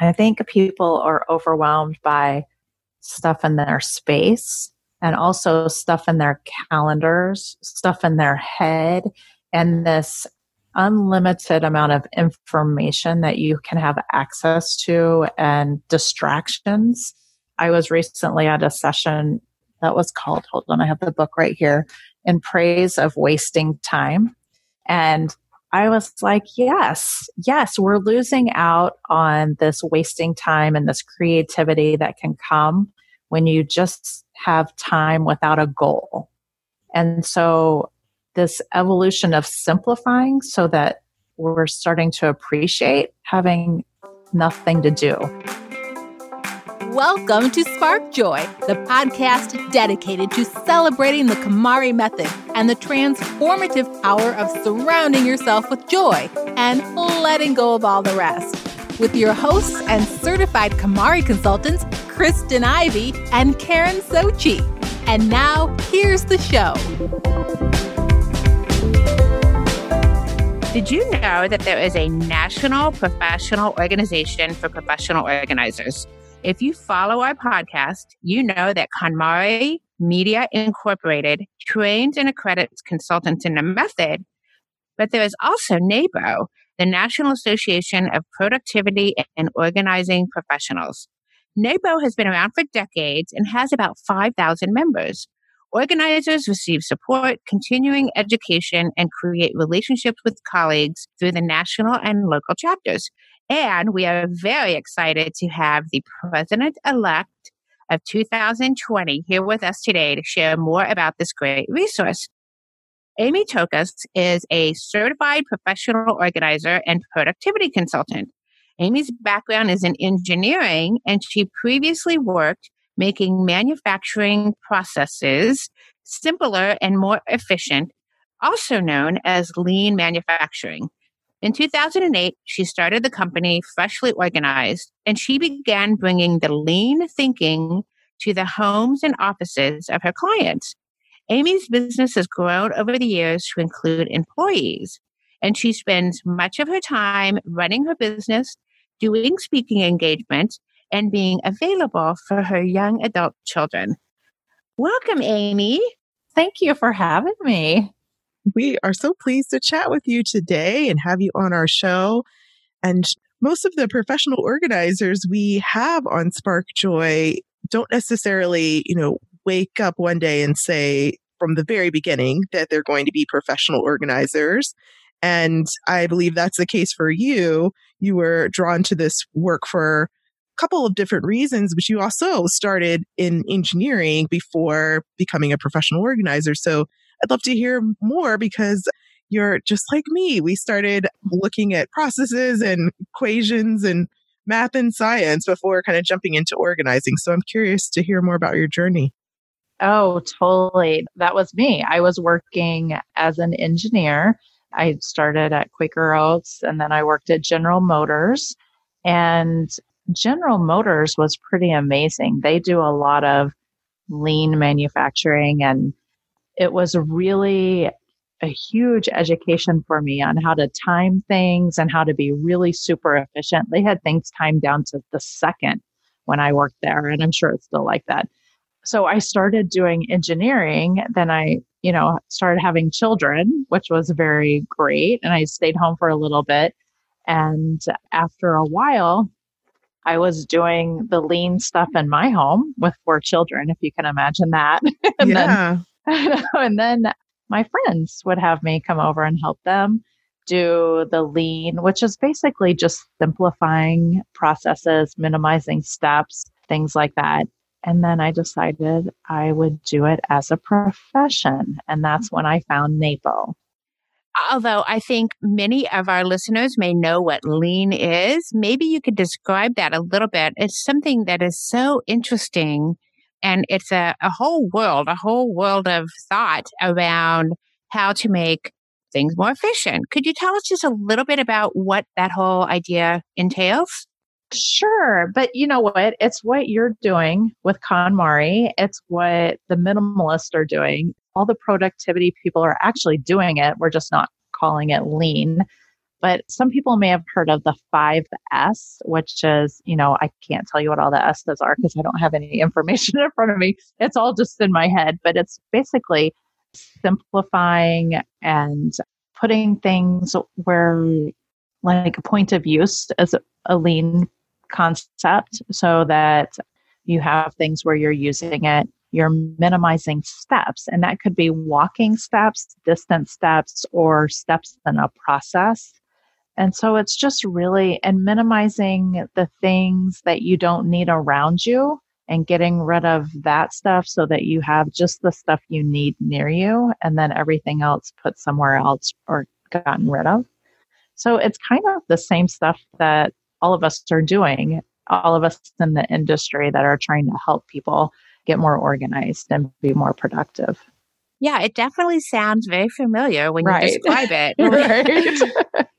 I think people are overwhelmed by stuff in their space and also stuff in their calendars, stuff in their head, and this unlimited amount of information that you can have access to and distractions. I was recently at a session that was called, hold on, I have the book right here, in praise of wasting time. And I was like, yes, yes, we're losing out on this wasting time and this creativity that can come when you just have time without a goal. And so, this evolution of simplifying so that we're starting to appreciate having nothing to do. Welcome to Spark Joy, the podcast dedicated to celebrating the KonMari method and the transformative power of surrounding yourself with joy and letting go of all the rest. With your hosts and certified KonMari consultants, Kristen Ivy and Karen Sochi. And now, here's the show. Did you know that there is a national professional organization for professional organizers? If you follow our podcast, you know that KonMari Media Incorporated trains and accredits consultants in the method, but there is also NAPO, the National Association of Productivity and Organizing Professionals. NAPO has been around for decades and has about 5,000 members. Organizers receive support, continuing education, and create relationships with colleagues through the national and local chapters. And we are very excited to have the president elect of 2020 here with us today to share more about this great resource. Amy Tokos is a certified professional organizer and productivity consultant. Amy's background is in engineering, and she previously worked making manufacturing processes simpler and more efficient, also known as lean manufacturing. In 2008, she started the company Freshly Organized, and she began bringing the lean thinking to the homes and offices of her clients. Amy's business has grown over the years to include employees, and she spends much of her time running her business, doing speaking engagements, and being available for her young adult children. Welcome, Amy. Thank you for having me. We are so pleased to chat with you today and have you on our show. And most of the professional organizers we have on Spark Joy don't necessarily, you know, wake up one day and say from the very beginning that they're going to be professional organizers. And I believe that's the case for you. You were drawn to this work for a couple of different reasons, but you also started in engineering before becoming a professional organizer. So I'd love to hear more because you're just like me. We started looking at processes and equations and math and science before kind of jumping into organizing. So I'm curious to hear more about your journey. Oh, totally. That was me. I was working as an engineer. I started at Quaker Oats and then I worked at General Motors. And General Motors was pretty amazing. They do a lot of lean manufacturing and it was really a huge education for me on how to time things and how to be really super efficient. They had things timed down to the second when I worked there, and I'm sure it's still like that. So I started doing engineering. Then I, you know, started having children, which was very great. And I stayed home for a little bit. And after a while, I was doing the lean stuff in my home with four children, if you can imagine that. and yeah. Then, and then my friends would have me come over and help them do the lean, which is basically just simplifying processes, minimizing steps, things like that. And then I decided I would do it as a profession. And that's when I found NAPO. Although I think many of our listeners may know what lean is, maybe you could describe that a little bit. It's something that is so interesting and it's a, a whole world, a whole world of thought around how to make things more efficient. Could you tell us just a little bit about what that whole idea entails? Sure. But you know what? It's what you're doing with KonMari. It's what the minimalists are doing. All the productivity people are actually doing it. We're just not calling it lean. But some people may have heard of the five S, which is, you know, I can't tell you what all the S's are because I don't have any information in front of me. It's all just in my head, but it's basically simplifying and putting things where, like, a point of use as a lean concept so that you have things where you're using it you're minimizing steps. And that could be walking steps, distance steps, or steps in a process. And so it's just really and minimizing the things that you don't need around you and getting rid of that stuff so that you have just the stuff you need near you and then everything else put somewhere else or gotten rid of. So it's kind of the same stuff that all of us are doing, all of us in the industry that are trying to help people get more organized and be more productive. Yeah, it definitely sounds very familiar when right. you describe it. right.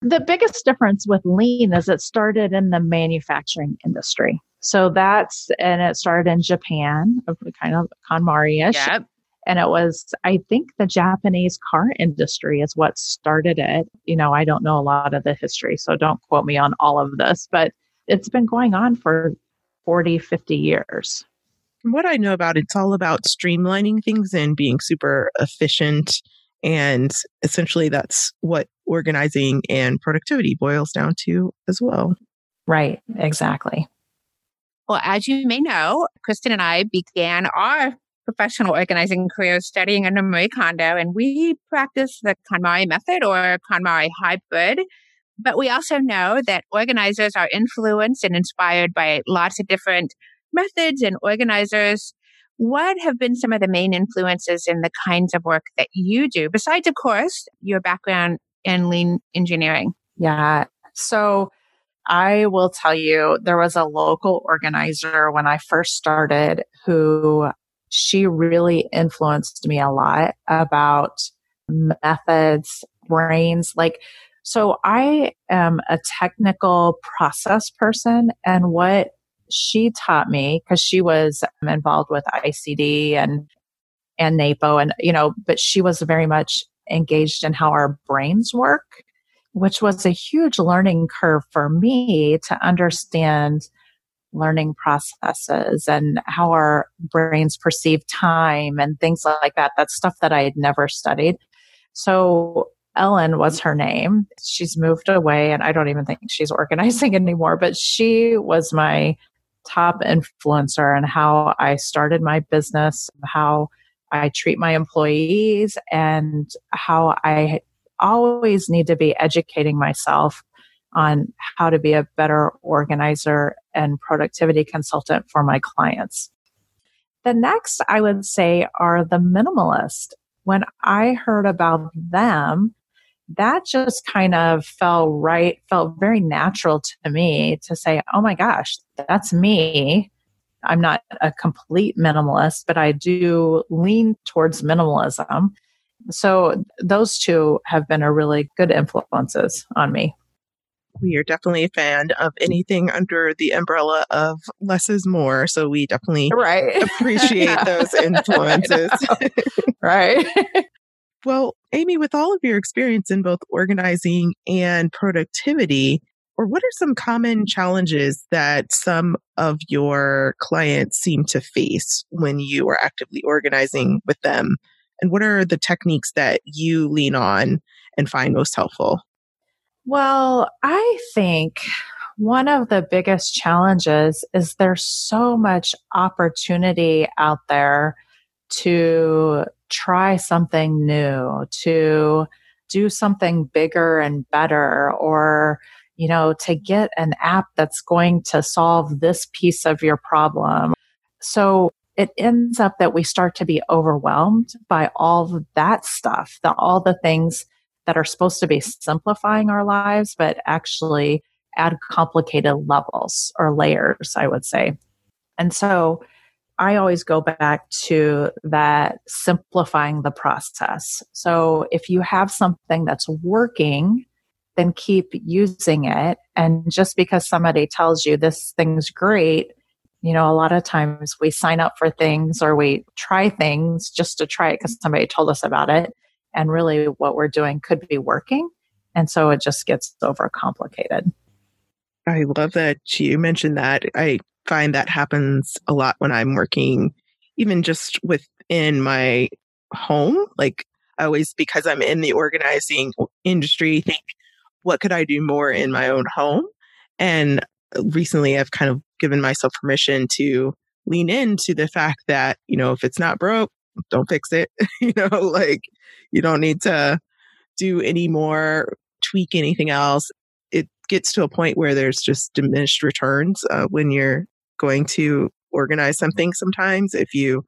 the biggest difference with lean is it started in the manufacturing industry. So that's, and it started in Japan, kind of KonMari ish. Yep. And it was, I think the Japanese car industry is what started it. You know, I don't know a lot of the history, so don't quote me on all of this, but it's been going on for 40, 50 years. From what I know about it's all about streamlining things and being super efficient. And essentially, that's what organizing and productivity boils down to as well. Right, exactly. Well, as you may know, Kristen and I began our professional organizing career studying under Marie Kondo, and we practice the KonMari method or KonMari hybrid. But we also know that organizers are influenced and inspired by lots of different methods and organizers. What have been some of the main influences in the kinds of work that you do, besides, of course, your background in lean engineering? Yeah. So I will tell you, there was a local organizer when I first started who she really influenced me a lot about methods, brains. Like, so I am a technical process person, and what she taught me because she was involved with ICD and and NAPO and you know, but she was very much engaged in how our brains work, which was a huge learning curve for me to understand learning processes and how our brains perceive time and things like that. That's stuff that I had never studied. So Ellen was her name. She's moved away and I don't even think she's organizing anymore, but she was my top influencer and how I started my business, how I treat my employees, and how I always need to be educating myself on how to be a better organizer and productivity consultant for my clients. The next I would say are the minimalist. When I heard about them, that just kind of felt right, felt very natural to me to say, oh my gosh, that's me. I'm not a complete minimalist, but I do lean towards minimalism. So those two have been a really good influences on me. We are definitely a fan of anything under the umbrella of less is more. So we definitely right. appreciate those influences. right. Well, Amy, with all of your experience in both organizing and productivity, or what are some common mm-hmm. challenges that some of your clients seem to face when you are actively organizing with them? And what are the techniques that you lean on and find most helpful? Well, I think one of the biggest challenges is there's so much opportunity out there to try something new, to do something bigger and better, or, you know, to get an app that's going to solve this piece of your problem. So it ends up that we start to be overwhelmed by all that stuff, the, all the things that are supposed to be simplifying our lives, but actually add complicated levels or layers, I would say. And so I always go back to that simplifying the process. So if you have something that's working, then keep using it. And just because somebody tells you this thing's great, you know, a lot of times we sign up for things or we try things just to try it because somebody told us about it. And really what we're doing could be working. And so it just gets overcomplicated. I love that you mentioned that. I find that happens a lot when I'm working, even just within my home. Like I always, because I'm in the organizing industry, think, what could I do more in my own home? And recently I've kind of given myself permission to lean into the fact that, you know, if it's not broke, don't fix it. you know, like you don't need to do any more, tweak anything else. It gets to a point where there's just diminished returns uh, when you're going to organize something sometimes if you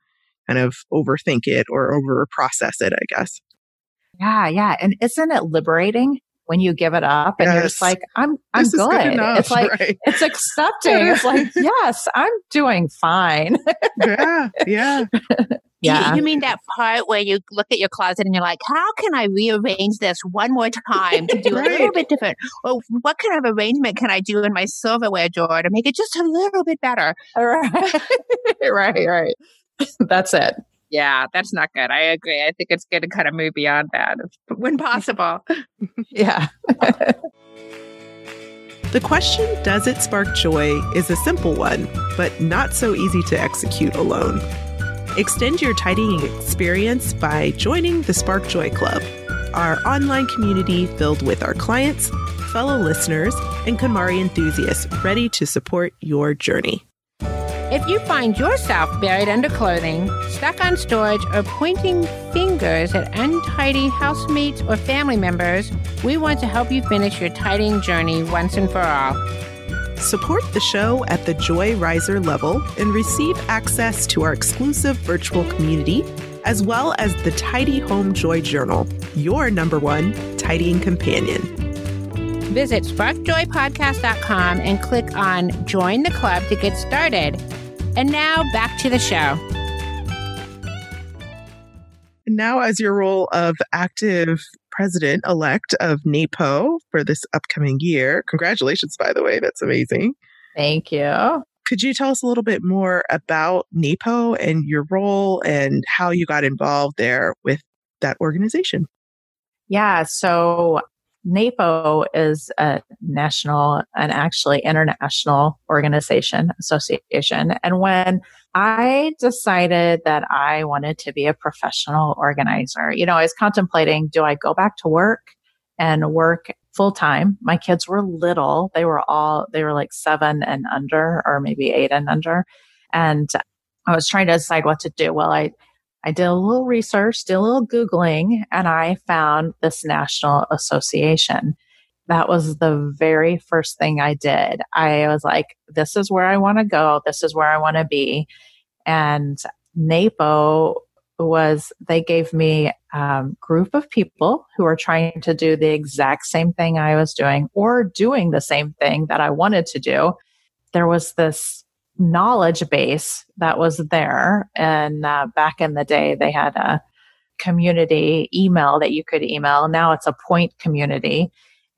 kind of overthink it or over process it, I guess. Yeah, yeah. And isn't it liberating when you give it up and yes. you're just like, I'm I'm this good. good enough, it's like right? it's accepting. it's like, yes, I'm doing fine. yeah, yeah. Yeah. You, you, mean that part where you look at your closet and you're like, how can I rearrange this one more time to do right. a little bit different? Or what kind of arrangement can I do in my silverware drawer to make it just a little bit better? Right. right, right. That's it. Yeah, that's not good. I agree. I think it's good to kind of move beyond that when possible. yeah. the question, does it spark joy, is a simple one, but not so easy to execute alone. Extend your tidying experience by joining the Spark Joy Club, our online community filled with our clients, fellow listeners, and KonMari enthusiasts ready to support your journey. If you find yourself buried under clothing, stuck on storage, or pointing fingers at untidy housemates or family members, we want to help you finish your tidying journey once and for all. Support the show at the Joy Riser level and receive access to our exclusive virtual community, as well as the Tidy Home Joy Journal, your number one tidying companion. Visit sparkjoypodcast.com and click on Join the Club to get started. And now back to the show. Now, as your role of active president elect of NAPO for this upcoming year, congratulations, by the way, that's amazing. Thank you. Could you tell us a little bit more about NAPO and your role and how you got involved there with that organization? Yeah, so NAPO is a national and actually international organization association. And when I decided that I wanted to be a professional organizer, you know, I was contemplating do I go back to work and work full time? My kids were little. They were all, they were like seven and under, or maybe eight and under. And I was trying to decide what to do. Well, I, I did a little research, did a little Googling, and I found this national association. That was the very first thing I did. I was like, this is where I want to go. This is where I want to be. And NAPO was, they gave me a um, group of people who are trying to do the exact same thing I was doing or doing the same thing that I wanted to do. There was this knowledge base that was there. And uh, back in the day, they had a community email that you could email. Now it's a point community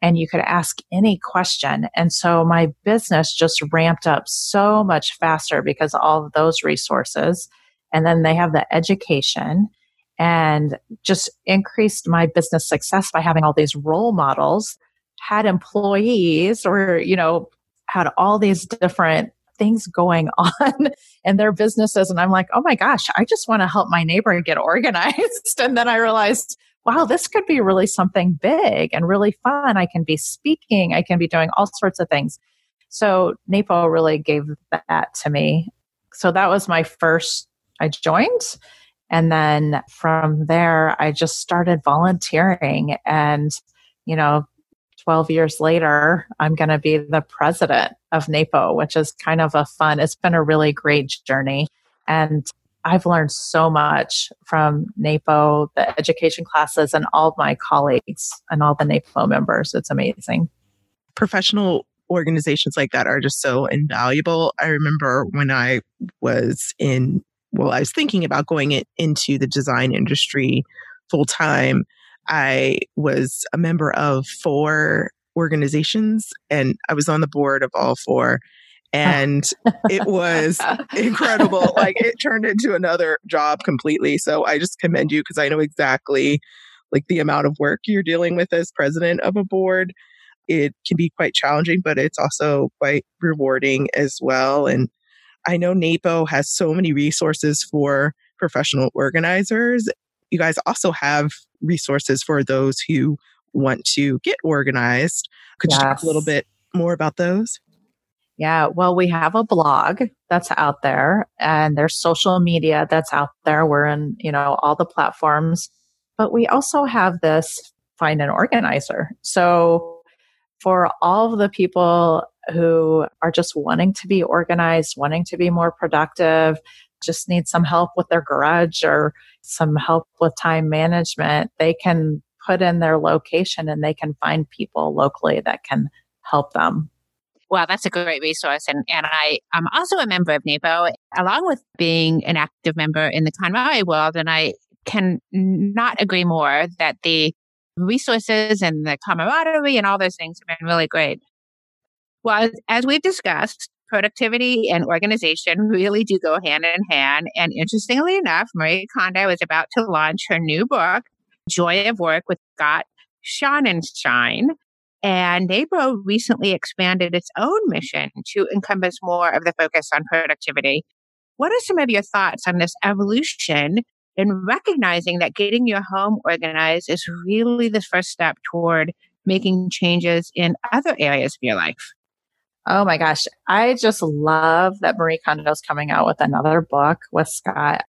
and you could ask any question. And so my business just ramped up so much faster because all of those resources. And then they have the education and just increased my business success by having all these role models, had employees or, you know, had all these different things going on in their businesses. And I'm like, oh my gosh, I just want to help my neighbor get organized. and then I realized, wow, this could be really something big and really fun. I can be speaking, I can be doing all sorts of things. So NAPO really gave that to me. So that was my first, I joined. And then from there, I just started volunteering. And, you know, 12 years later, I'm going to be the president of NAPO, which is kind of a fun, it's been a really great journey. And I've learned so much from NAPO, the education classes, and all my colleagues and all the NAPO members. It's amazing. Professional organizations like that are just so invaluable. I remember when I was in, well, I was thinking about going into the design industry full time. I was a member of four organizations and I was on the board of all four. Oh. And it was incredible. Like it turned into another job completely. So I just commend you because I know exactly like the amount of work you're dealing with as president of a board. It can be quite challenging, but it's also quite rewarding as well. And I know NAPO has so many resources for professional organizers. You guys also have resources for those who want to get organized. Could yes. you talk a little bit more about those? Yeah, well, we have a blog that's out there and there's social media that's out there. We're in, you know, all the platforms, but we also have this find an organizer. So for all of the people who are just wanting to be organized, wanting to be more productive, just need some help with their garage or some help with time management, they can put in their location and they can find people locally that can help them. Well, that's a great resource. And, and I, I'm also a member of NAPO, along with being an active member in the KonMari world. And I can not agree more that the resources and the camaraderie and all those things have been really great. Well, as we've discussed, productivity and organization really do go hand in hand. And interestingly enough, Marie Kondo is about to launch her new book, Joy of Work with Scott Sonenshein. And NAPO recently expanded its own mission to encompass more of the focus on productivity. What are some of your thoughts on this evolution in recognizing that getting your home organized is really the first step toward making changes in other areas of your life? Oh my gosh. I just love that Marie Kondo's coming out with another book with Scott.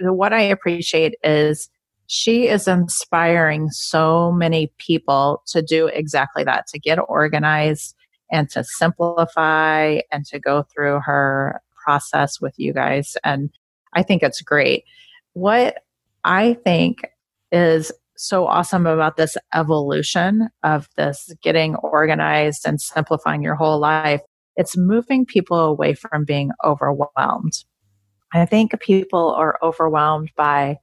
What I appreciate is she is inspiring so many people to do exactly that, to get organized and to simplify and to go through her process with you guys. And I think it's great. What I think is so awesome about this evolution of this getting organized and simplifying your whole life. It's moving people away from being overwhelmed. I think people are overwhelmed by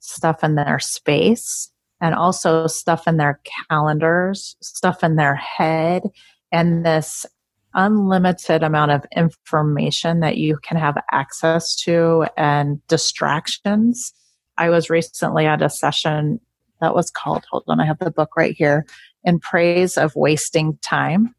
stuff in their space and also stuff in their calendars, stuff in their head, and this unlimited amount of information that you can have access to and distractions. I was recently at a session that was called, hold on, I have the book right here, In Praise of Wasting Time.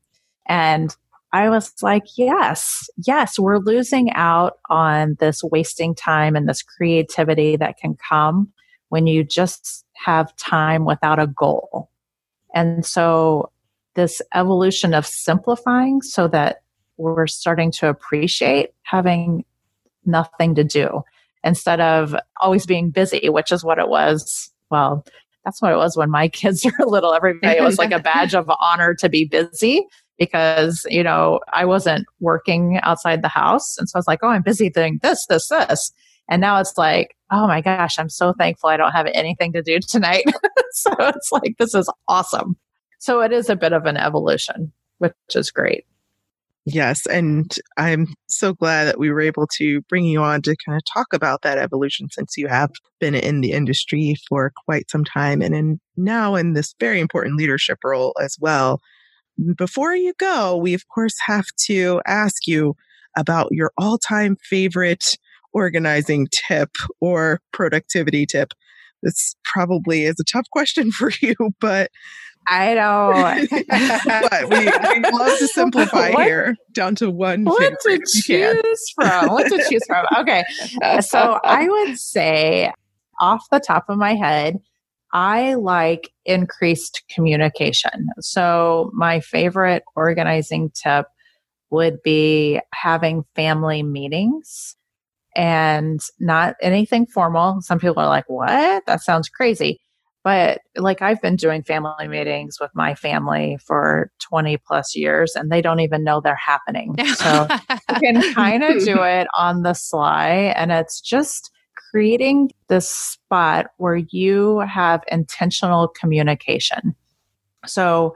And I was like, yes, yes, we're losing out on this wasting time and this creativity that can come when you just have time without a goal. And so, this evolution of simplifying so that we're starting to appreciate having nothing to do instead of always being busy, which is what it was. Well, that's what it was when my kids were little. Every day it was like a badge of honor to be busy because, you know, I wasn't working outside the house. And so I was like, oh, I'm busy doing this, this, this. And now it's like, oh my gosh, I'm so thankful I don't have anything to do tonight. so it's like, this is awesome. So it is a bit of an evolution, which is great. Yes. And I'm so glad that we were able to bring you on to kind of talk about that evolution since you have been in the industry for quite some time and in now in this very important leadership role as well. Before you go, we of course have to ask you about your all time favorite organizing tip or productivity tip. This probably is a tough question for you, but I know. but we, we love to simplify what, here down to one. What to choose from? What to choose from? Okay. So I would say, off the top of my head, I like increased communication. So my favorite organizing tip would be having family meetings and not anything formal. Some people are like, what? That sounds crazy. But like I've been doing family meetings with my family for 20 plus years and they don't even know they're happening. So you can kind of do it on the sly and it's just creating this spot where you have intentional communication. So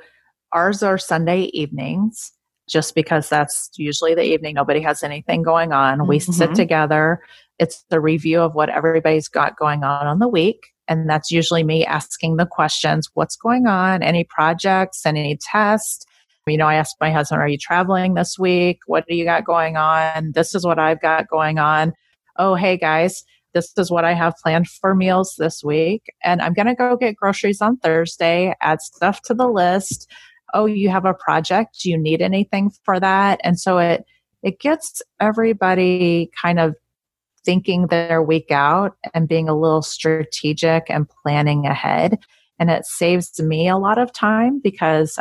ours are Sunday evenings just because that's usually the evening. Nobody has anything going on. Mm-hmm. We sit mm-hmm. together. It's the review of what everybody's got going on on the week. And that's usually me asking the questions what's going on? Any projects? Any tests? You know, I asked my husband, Are you traveling this week? What do you got going on? This is what I've got going on. Oh, hey guys, this is what I have planned for meals this week. And I'm going to go get groceries on Thursday, add stuff to the list. Oh, you have a project. Do you need anything for that? And so it, it gets everybody kind of thinking their week out and being a little strategic and planning ahead. And it saves me a lot of time because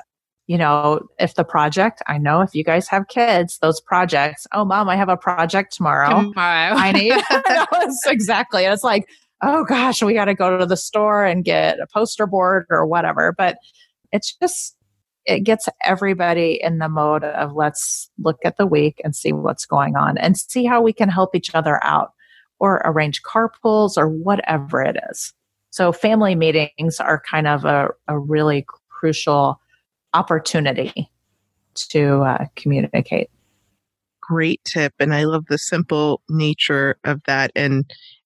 you know, if the project, I know if you guys have kids, those projects, oh, mom, I have a project tomorrow. Tomorrow. I need, exactly. it's like, oh gosh, we got to go to the store and get a poster board or whatever. But it's just, it gets everybody in the mode of let's look at the week and see what's going on and see how we can help each other out or arrange carpools or whatever it is. So family meetings are kind of a, a really crucial opportunity to uh, communicate. Great tip. And I love the simple nature of that. And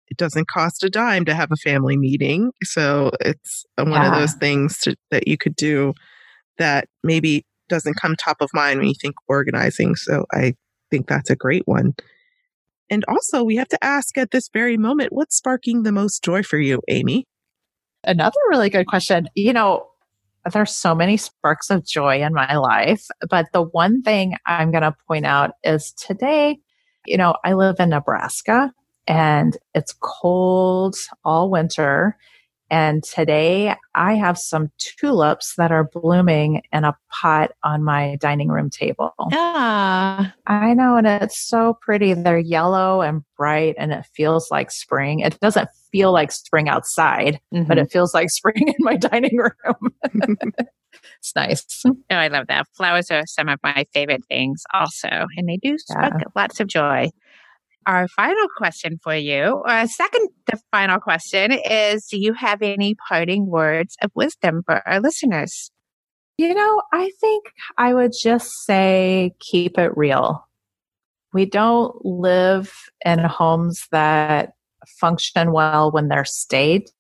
it doesn't cost a dime to have a family meeting. So it's one yeah. of those things to, that you could do that maybe doesn't come top of mind when you think organizing. So I think that's a great one. And also, we have to ask at this very moment what's sparking the most joy for you, Amy? Another really good question. You know, there's so many sparks of joy in my life. But the one thing I'm going to point out is today, you know, I live in Nebraska and it's cold all winter. And today I have some tulips that are blooming in a pot on my dining room table. Ah, I know. And it's so pretty. They're yellow and bright and it feels like spring. It doesn't feel like spring outside, mm-hmm. but it feels like spring in my dining room. it's nice. Oh, I love that. Flowers are some of my favorite things also. And they do spark yeah. lots of joy our final question for you, or second to final question, is Do you have any parting words of wisdom for our listeners? You know, I think I would just say keep it real. We don't live in homes that function well when they're staged.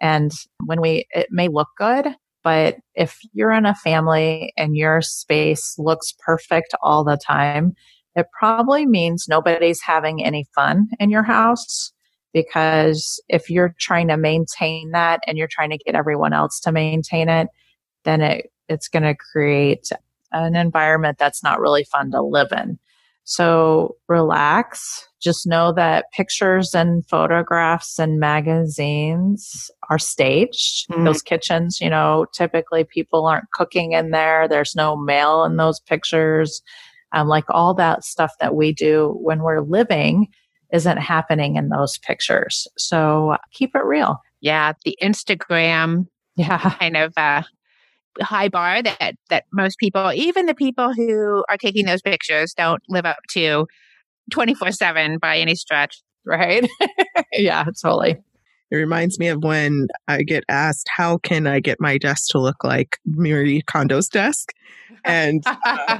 And when we, it may look good, but if you're in a family and your space looks perfect all the time, it probably means nobody's having any fun in your house because if you're trying to maintain that and you're trying to get everyone else to maintain it, then it, it's going to create an environment that's not really fun to live in. So relax. Just know that pictures and photographs and magazines are staged. Mm. Those kitchens, you know, typically people aren't cooking in there. There's no mail in those pictures um, like all that stuff that we do when we're living isn't happening in those pictures. So keep it real. Yeah, the Instagram yeah. kind of uh, high bar that that most people, even the people who are taking those pictures, don't live up to twenty four seven by any stretch, right? yeah, totally. It reminds me of when I get asked, "How can I get my desk to look like Marie Kondo's desk?" And uh,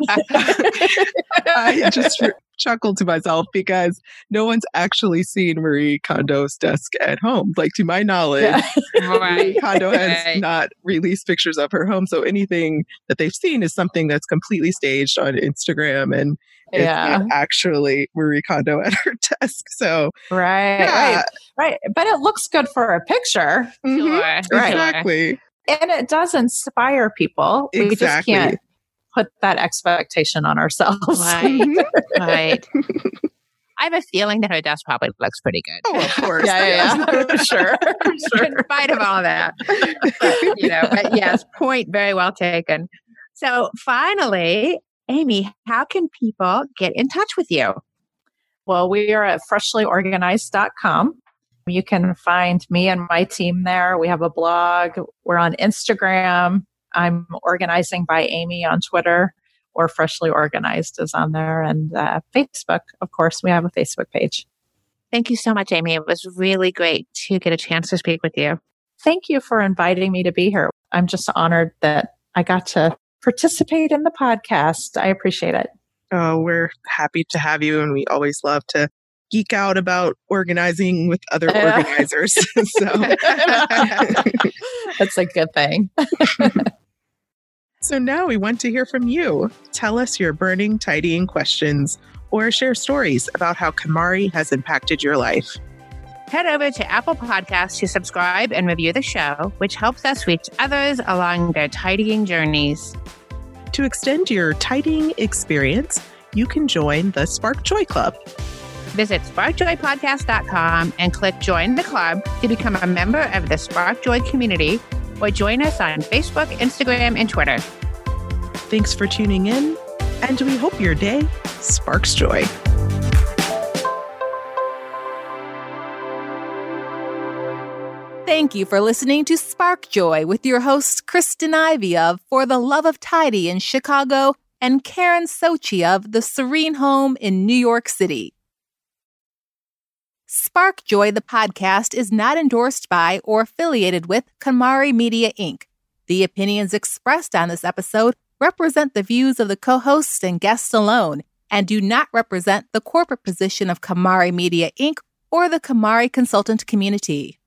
I just chuckled to myself because no one's actually seen Marie Kondo's desk at home. Like to my knowledge, yeah. Marie Kondo has right. not released pictures of her home. So anything that they've seen is something that's completely staged on Instagram and yeah. it's not actually Marie Kondo at her desk. So right, yeah. right, right. But it looks good for a picture. Mm-hmm. Sure. Right. Exactly. And it does inspire people. Exactly. We just can't put that expectation on ourselves. Right. right. I have a feeling that her desk probably looks pretty good. Oh, of course. yeah, yeah, yeah. for sure. sure. In spite of all that. But, you know, but yes, point very well taken. So finally, Amy, how can people get in touch with you? Well, we are at freshlyorganized.com. You can find me and my team there. We have a blog. We're on Instagram. I'm organizing by Amy on Twitter, or Freshly Organized is on there, and uh, Facebook. Of course, we have a Facebook page. Thank you so much, Amy. It was really great to get a chance to speak with you. Thank you for inviting me to be here. I'm just honored that I got to participate in the podcast. I appreciate it. Oh, we're happy to have you, and we always love to geek out about organizing with other organizers. so that's a good thing. So now we want to hear from you. Tell us your burning tidying questions or share stories about how KonMari has impacted your life. Head over to Apple Podcasts to subscribe and review the show, which helps us reach others along their tidying journeys. To extend your tidying experience, you can join the Spark Joy Club. Visit sparkjoypodcast.com and click Join the Club to become a member of the Spark Joy community or join us on Facebook, Instagram, and Twitter. Thanks for tuning in, and we hope your day sparks joy. Thank you for listening to Spark Joy with your hosts Kristen Ivy of For the Love of Tidy in Chicago and Karen Sochi of The Serene Home in New York City. Spark Joy, the podcast, is not endorsed by or affiliated with KonMari Media Inc. The opinions expressed on this episode represent the views of the co hosts and guests alone and do not represent the corporate position of KonMari Media Inc. or the KonMari consultant community.